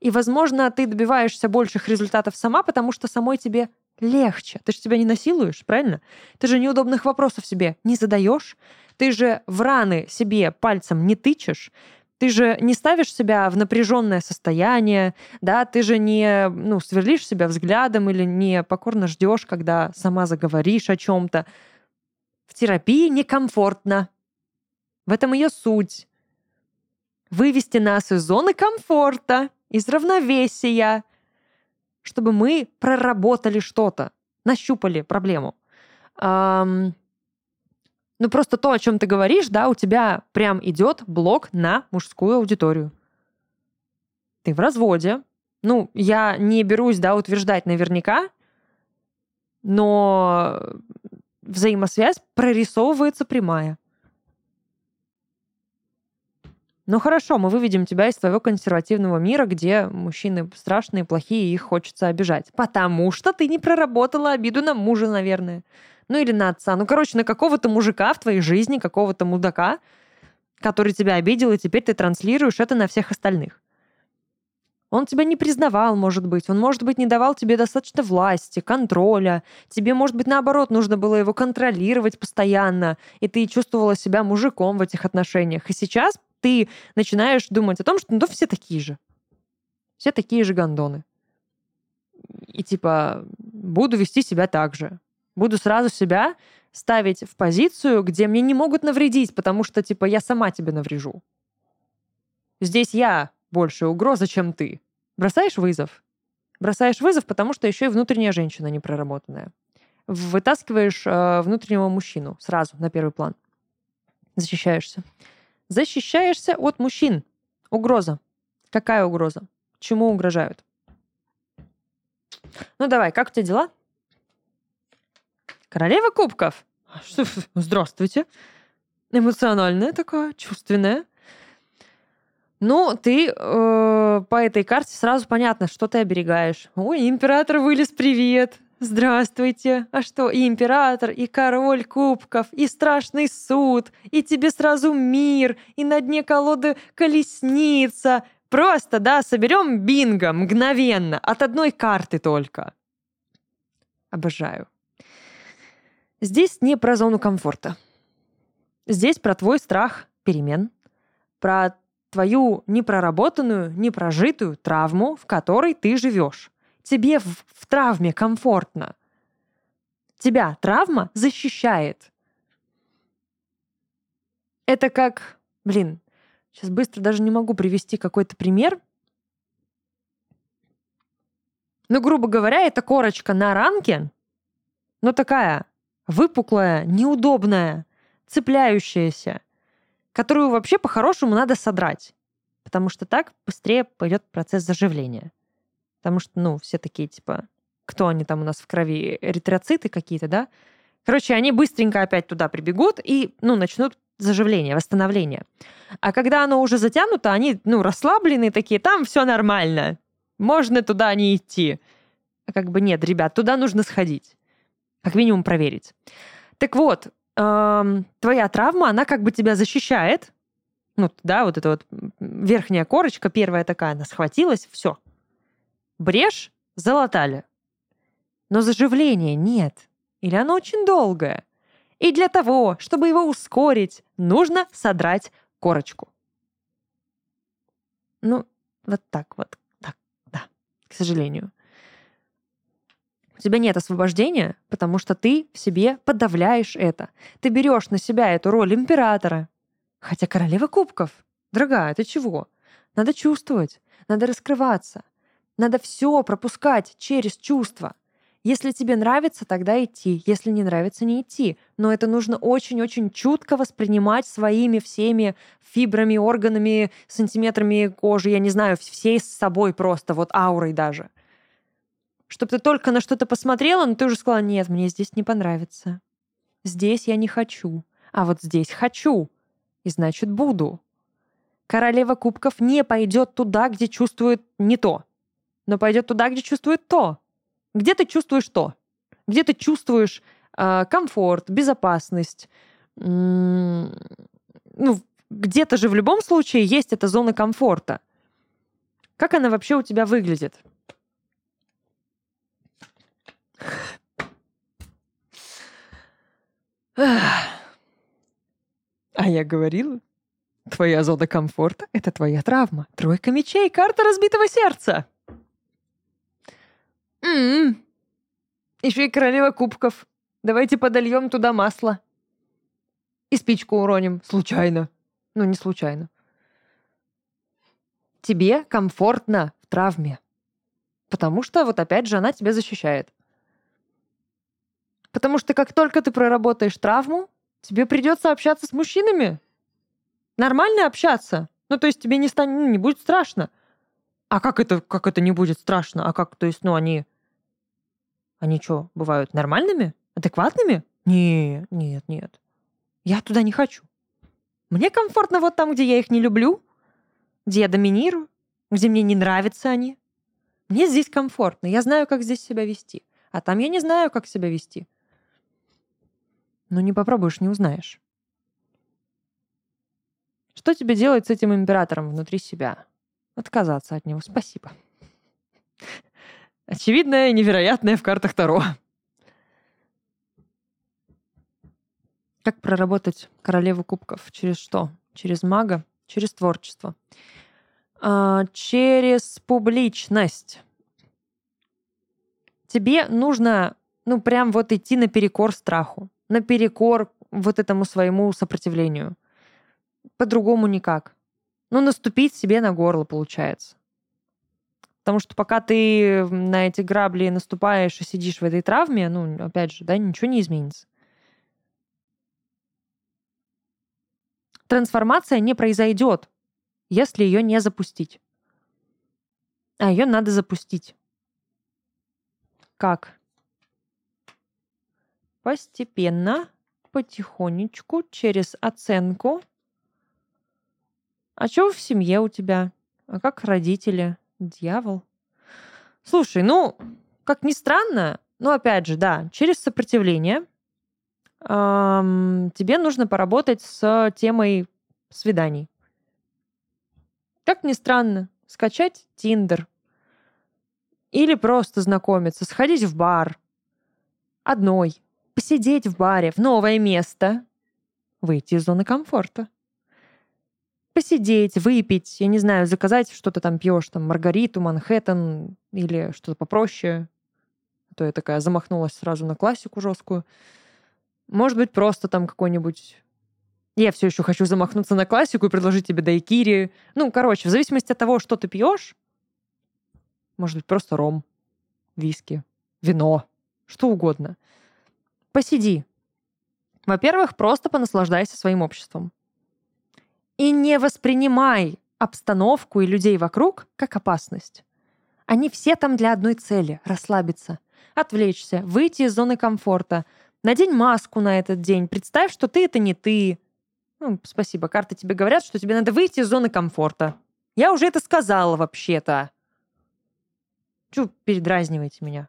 И, возможно, ты добиваешься больших результатов сама, потому что самой тебе легче. Ты же себя не насилуешь, правильно? Ты же неудобных вопросов себе не задаешь. Ты же в раны себе пальцем не тычешь. Ты же не ставишь себя в напряженное состояние, да, ты же не ну, сверлишь себя взглядом или не покорно ждешь, когда сама заговоришь о чем-то. В терапии некомфортно. В этом ее суть вывести нас из зоны комфорта, из равновесия, чтобы мы проработали что-то, нащупали проблему. Эм, ну, просто то, о чем ты говоришь, да, у тебя прям идет блок на мужскую аудиторию. Ты в разводе. Ну, я не берусь, да, утверждать наверняка, но взаимосвязь прорисовывается прямая. Ну хорошо, мы выведем тебя из твоего консервативного мира, где мужчины страшные, плохие, и их хочется обижать. Потому что ты не проработала обиду на мужа, наверное. Ну или на отца. Ну, короче, на какого-то мужика в твоей жизни, какого-то мудака, который тебя обидел, и теперь ты транслируешь это на всех остальных. Он тебя не признавал, может быть. Он, может быть, не давал тебе достаточно власти, контроля. Тебе, может быть, наоборот, нужно было его контролировать постоянно. И ты чувствовала себя мужиком в этих отношениях. И сейчас ты начинаешь думать о том, что ну, все такие же. Все такие же гондоны. И типа, буду вести себя так же. Буду сразу себя ставить в позицию, где мне не могут навредить, потому что, типа, я сама тебе наврежу. Здесь я большая угроза, чем ты. Бросаешь вызов. Бросаешь вызов, потому что еще и внутренняя женщина непроработанная. Вытаскиваешь э, внутреннего мужчину сразу на первый план. Защищаешься. Защищаешься от мужчин. Угроза. Какая угроза? Чему угрожают? Ну давай, как у тебя дела? Королева кубков. А? Здравствуйте. Эмоциональная такая, чувственная. Ну, ты э, по этой карте сразу понятно, что ты оберегаешь. Ой, император вылез, привет. Здравствуйте. А что, и император, и король кубков, и страшный суд, и тебе сразу мир, и на дне колоды колесница. Просто, да, соберем бинго мгновенно, от одной карты только. Обожаю. Здесь не про зону комфорта. Здесь про твой страх перемен, про твою непроработанную, непрожитую травму, в которой ты живешь. Тебе в, в травме комфортно. Тебя травма защищает. Это как, блин, сейчас быстро даже не могу привести какой-то пример. Ну, грубо говоря, это корочка на ранке, но такая выпуклая, неудобная, цепляющаяся которую вообще по-хорошему надо содрать. Потому что так быстрее пойдет процесс заживления. Потому что, ну, все такие, типа, кто они там у нас в крови, эритроциты какие-то, да? Короче, они быстренько опять туда прибегут и, ну, начнут заживление, восстановление. А когда оно уже затянуто, они, ну, расслабленные такие, там все нормально, можно туда не идти. А как бы нет, ребят, туда нужно сходить. Как минимум проверить. Так вот, эм, твоя травма, она как бы тебя защищает. Ну, да, вот эта вот верхняя корочка, первая такая, она схватилась, все. Брешь залатали. Но заживления нет. Или оно очень долгое. И для того, чтобы его ускорить, нужно содрать корочку. Ну, вот так вот. Так, да, к сожалению. У тебя нет освобождения, потому что ты в себе подавляешь это. Ты берешь на себя эту роль императора. Хотя королева кубков. Дорогая, ты чего? Надо чувствовать, надо раскрываться. Надо все пропускать через чувства. Если тебе нравится, тогда идти. Если не нравится, не идти. Но это нужно очень-очень чутко воспринимать своими всеми фибрами, органами, сантиметрами кожи, я не знаю, всей с собой просто, вот аурой даже чтобы ты только на что-то посмотрела, но ты уже сказала, нет, мне здесь не понравится. Здесь я не хочу, а вот здесь хочу. И значит, буду. Королева кубков не пойдет туда, где чувствует не то, но пойдет туда, где чувствует то. Где ты чувствуешь то? Где ты чувствуешь э, комфорт, безопасность? Ну, где-то же в любом случае есть эта зона комфорта. Как она вообще у тебя выглядит? А я говорила, твоя зона комфорта — это твоя травма. Тройка мечей, карта разбитого сердца. М-м. Еще и королева кубков. Давайте подольем туда масло. И спичку уроним. Случайно. Ну, не случайно. Тебе комфортно в травме. Потому что вот опять же она тебя защищает. Потому что как только ты проработаешь травму, тебе придется общаться с мужчинами. Нормально общаться. Ну, то есть тебе не, станет, ну, не будет страшно. А как это, как это не будет страшно? А как, то есть, ну, они... Они что, бывают нормальными? Адекватными? Нет, нет, нет. Я туда не хочу. Мне комфортно вот там, где я их не люблю, где я доминирую, где мне не нравятся они. Мне здесь комфортно, я знаю, как здесь себя вести. А там я не знаю, как себя вести. Но не попробуешь, не узнаешь. Что тебе делать с этим императором внутри себя? отказаться от него. Спасибо. Очевидное и невероятное в картах Таро. Как проработать королеву кубков? Через что? Через мага? Через творчество? А, через публичность. Тебе нужно, ну, прям вот идти наперекор страху, наперекор вот этому своему сопротивлению. По-другому никак. Ну, наступить себе на горло, получается. Потому что пока ты на эти грабли наступаешь и сидишь в этой травме, ну, опять же, да, ничего не изменится. Трансформация не произойдет, если ее не запустить. А ее надо запустить. Как? Постепенно, потихонечку, через оценку. А что в семье у тебя? А как родители? Дьявол. Слушай, ну, как ни странно, но опять же, да, через сопротивление эм, тебе нужно поработать с темой свиданий. Как ни странно, скачать Тиндер. Или просто знакомиться, сходить в бар. Одной. Посидеть в баре, в новое место. Выйти из зоны комфорта посидеть, выпить, я не знаю, заказать что-то там пьешь, там Маргариту, Манхэттен или что-то попроще. А то я такая замахнулась сразу на классику жесткую. Может быть, просто там какой-нибудь... Я все еще хочу замахнуться на классику и предложить тебе дайкири. Ну, короче, в зависимости от того, что ты пьешь, может быть, просто ром, виски, вино, что угодно. Посиди. Во-первых, просто понаслаждайся своим обществом. И не воспринимай обстановку и людей вокруг как опасность. Они все там для одной цели — расслабиться, отвлечься, выйти из зоны комфорта. Надень маску на этот день, представь, что ты — это не ты. Ну, спасибо, карты тебе говорят, что тебе надо выйти из зоны комфорта. Я уже это сказала вообще-то. Чё передразниваете меня?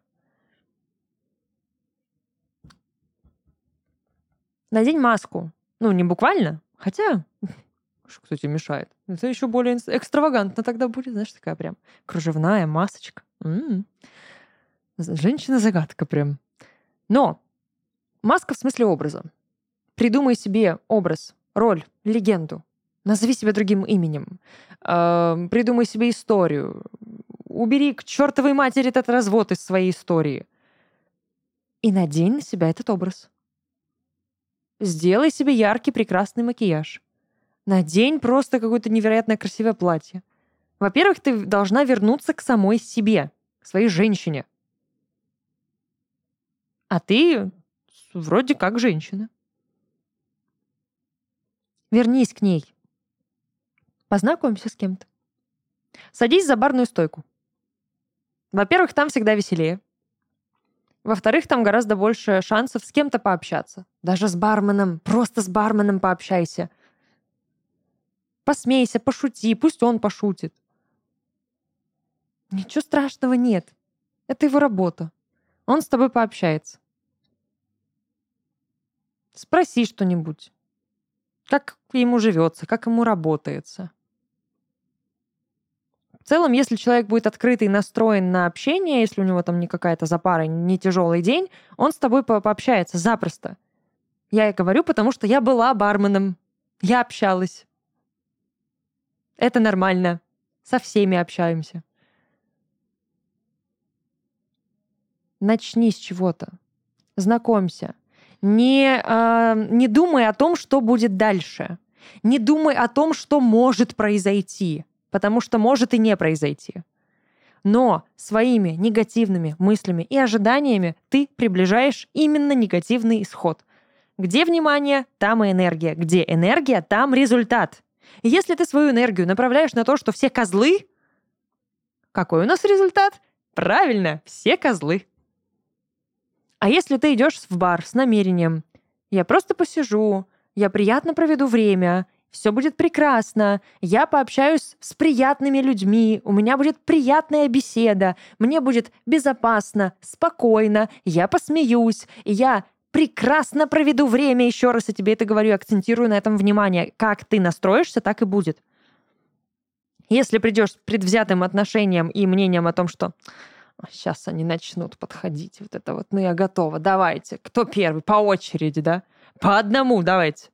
Надень маску. Ну, не буквально, хотя что тебе мешает. Это еще более экстравагантно тогда будет, знаешь, такая прям кружевная масочка. М-м-м. Женщина-загадка прям. Но маска в смысле образа. Придумай себе образ, роль, легенду. Назови себя другим именем. Э, придумай себе историю. Убери к чертовой матери этот развод из своей истории. И надень на себя этот образ. Сделай себе яркий, прекрасный макияж. Надень просто какое-то невероятно красивое платье. Во-первых, ты должна вернуться к самой себе, к своей женщине. А ты вроде как женщина. Вернись к ней. Познакомься с кем-то. Садись за барную стойку. Во-первых, там всегда веселее. Во-вторых, там гораздо больше шансов с кем-то пообщаться. Даже с барменом. Просто с барменом пообщайся. Посмейся, пошути, пусть он пошутит. Ничего страшного нет. Это его работа. Он с тобой пообщается. Спроси что-нибудь. Как ему живется, как ему работается. В целом, если человек будет открытый, настроен на общение, если у него там не какая-то запара, не тяжелый день, он с тобой по пообщается запросто. Я и говорю, потому что я была барменом. Я общалась. Это нормально. Со всеми общаемся. Начни с чего-то. Знакомься. Не, э, не думай о том, что будет дальше. Не думай о том, что может произойти, потому что может и не произойти. Но своими негативными мыслями и ожиданиями ты приближаешь именно негативный исход. Где внимание, там и энергия. Где энергия, там результат. Если ты свою энергию направляешь на то, что все козлы, какой у нас результат? Правильно, все козлы. А если ты идешь в бар с намерением, я просто посижу, я приятно проведу время, все будет прекрасно, я пообщаюсь с приятными людьми, у меня будет приятная беседа, мне будет безопасно, спокойно, я посмеюсь, я прекрасно проведу время, еще раз я тебе это говорю, акцентирую на этом внимание. Как ты настроишься, так и будет. Если придешь с предвзятым отношением и мнением о том, что сейчас они начнут подходить, вот это вот, ну я готова, давайте, кто первый, по очереди, да? По одному давайте.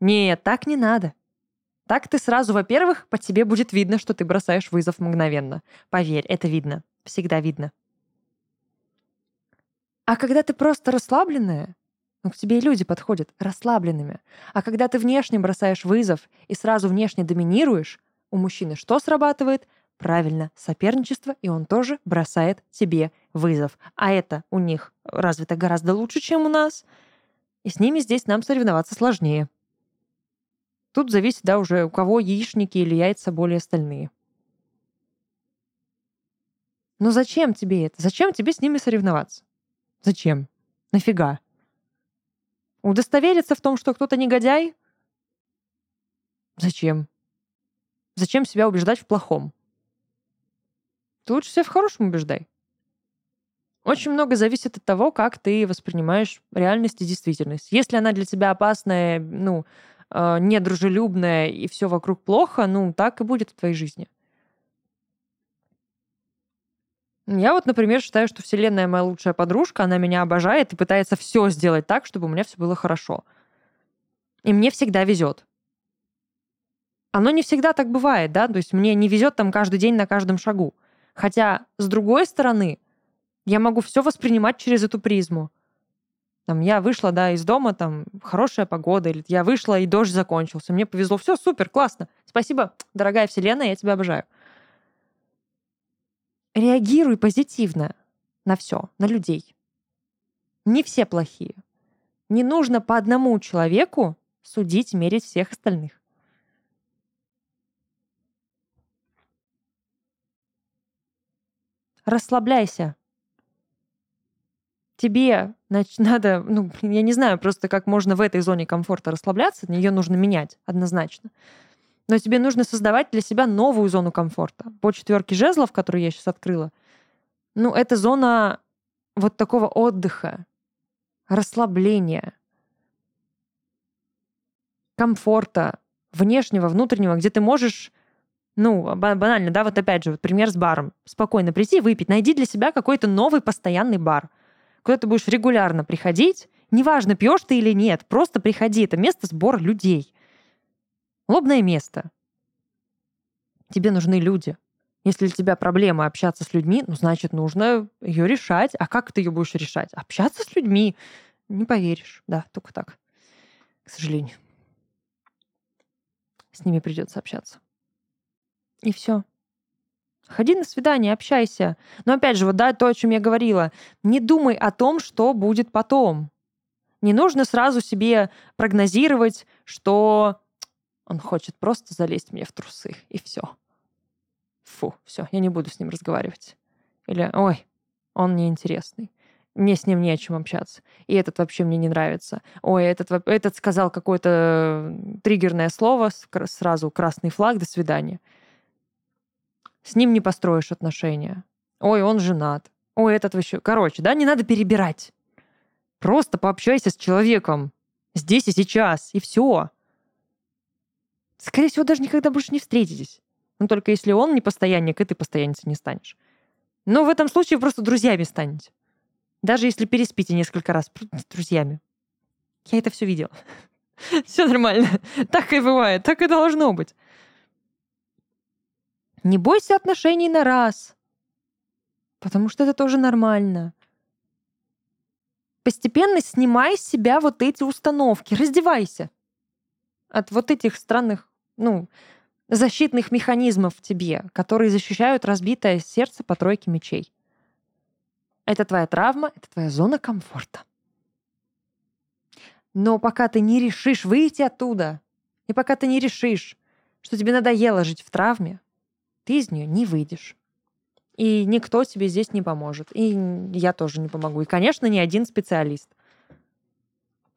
Нет, так не надо. Так ты сразу, во-первых, по тебе будет видно, что ты бросаешь вызов мгновенно. Поверь, это видно. Всегда видно. А когда ты просто расслабленная, ну, к тебе и люди подходят расслабленными. А когда ты внешне бросаешь вызов и сразу внешне доминируешь, у мужчины что срабатывает? Правильно, соперничество, и он тоже бросает тебе вызов. А это у них развито гораздо лучше, чем у нас. И с ними здесь нам соревноваться сложнее. Тут зависит, да, уже у кого яичники или яйца более остальные. Но зачем тебе это? Зачем тебе с ними соревноваться? Зачем? Нафига? Удостовериться в том, что кто-то негодяй? Зачем? Зачем себя убеждать в плохом? Ты лучше себя в хорошем убеждай. Очень много зависит от того, как ты воспринимаешь реальность и действительность. Если она для тебя опасная, ну, э, недружелюбная и все вокруг плохо, ну, так и будет в твоей жизни. Я вот, например, считаю, что Вселенная моя лучшая подружка, она меня обожает и пытается все сделать так, чтобы у меня все было хорошо. И мне всегда везет. Оно не всегда так бывает, да, то есть мне не везет там каждый день на каждом шагу. Хотя, с другой стороны, я могу все воспринимать через эту призму. Там, я вышла, да, из дома, там, хорошая погода, или я вышла, и дождь закончился. Мне повезло. Все, супер, классно. Спасибо, дорогая вселенная, я тебя обожаю. Реагируй позитивно на все, на людей. Не все плохие. Не нужно по одному человеку судить, мерить всех остальных. Расслабляйся тебе значит, надо, ну, я не знаю просто, как можно в этой зоне комфорта расслабляться, ее нужно менять однозначно. Но тебе нужно создавать для себя новую зону комфорта. По четверке жезлов, которую я сейчас открыла, ну, это зона вот такого отдыха, расслабления, комфорта, внешнего, внутреннего, где ты можешь, ну, банально, да, вот опять же, вот пример с баром. Спокойно прийти, выпить. Найди для себя какой-то новый постоянный бар – куда ты будешь регулярно приходить, неважно, пьешь ты или нет, просто приходи. Это место сбора людей. Лобное место. Тебе нужны люди. Если у тебя проблема общаться с людьми, ну, значит, нужно ее решать. А как ты ее будешь решать? Общаться с людьми. Не поверишь. Да, только так. К сожалению. С ними придется общаться. И все. Ходи на свидание, общайся. Но опять же, вот да, то, о чем я говорила. Не думай о том, что будет потом. Не нужно сразу себе прогнозировать, что он хочет просто залезть мне в трусы, и все. Фу, все, я не буду с ним разговаривать. Или, ой, он неинтересный. Мне с ним не о чем общаться. И этот вообще мне не нравится. Ой, этот, этот сказал какое-то триггерное слово, сразу красный флаг, до свидания. С ним не построишь отношения. Ой, он женат. Ой, этот вообще... Короче, да, не надо перебирать. Просто пообщайся с человеком. Здесь и сейчас. И все. Скорее всего, даже никогда больше не встретитесь. Ну, только если он не постоянник, и ты постоянницей не станешь. Но в этом случае просто друзьями станете. Даже если переспите несколько раз с друзьями. Я это все видела. Все нормально. Так и бывает. Так и должно быть. Не бойся отношений на раз, потому что это тоже нормально. Постепенно снимай с себя вот эти установки, раздевайся от вот этих странных, ну, защитных механизмов в тебе, которые защищают разбитое сердце по тройке мечей. Это твоя травма, это твоя зона комфорта. Но пока ты не решишь выйти оттуда, и пока ты не решишь, что тебе надоело жить в травме, ты из нее не выйдешь. И никто тебе здесь не поможет. И я тоже не помогу. И, конечно, ни один специалист.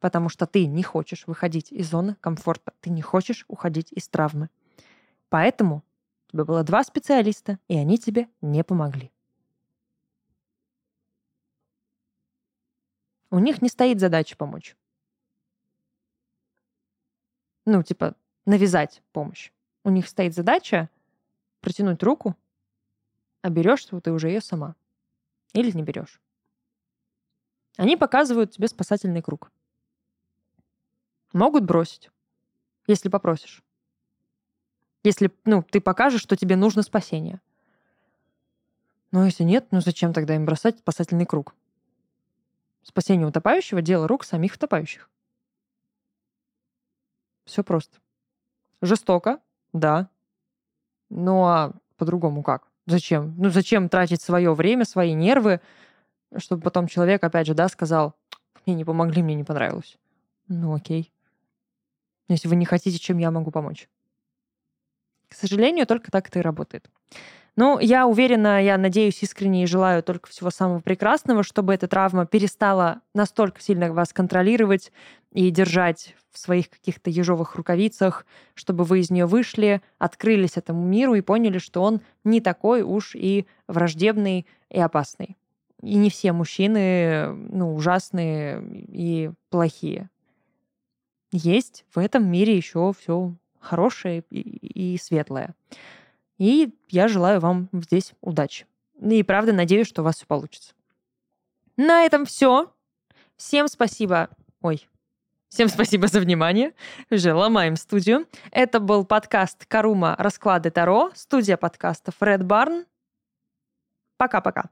Потому что ты не хочешь выходить из зоны комфорта. Ты не хочешь уходить из травмы. Поэтому у тебя было два специалиста, и они тебе не помогли. У них не стоит задача помочь. Ну, типа, навязать помощь. У них стоит задача протянуть руку, а берешь ты уже ее сама. Или не берешь. Они показывают тебе спасательный круг. Могут бросить, если попросишь. Если ну, ты покажешь, что тебе нужно спасение. Но если нет, ну зачем тогда им бросать спасательный круг? Спасение утопающего – дело рук самих утопающих. Все просто. Жестоко, да. Ну а по-другому как? Зачем? Ну зачем тратить свое время, свои нервы, чтобы потом человек, опять же, да, сказал, мне не помогли, мне не понравилось. Ну окей. Если вы не хотите, чем я могу помочь? К сожалению, только так это и работает. Ну, я уверена, я надеюсь искренне и желаю только всего самого прекрасного, чтобы эта травма перестала настолько сильно вас контролировать и держать в своих каких-то ежовых рукавицах, чтобы вы из нее вышли, открылись этому миру и поняли, что он не такой уж и враждебный и опасный. И не все мужчины ну, ужасные и плохие. Есть в этом мире еще все хорошее и, и светлое. И я желаю вам здесь удачи. И правда надеюсь, что у вас все получится. На этом все. Всем спасибо. Ой. Всем спасибо за внимание. Уже ломаем студию. Это был подкаст Карума Расклады Таро, студия подкастов Red Barn. Пока-пока.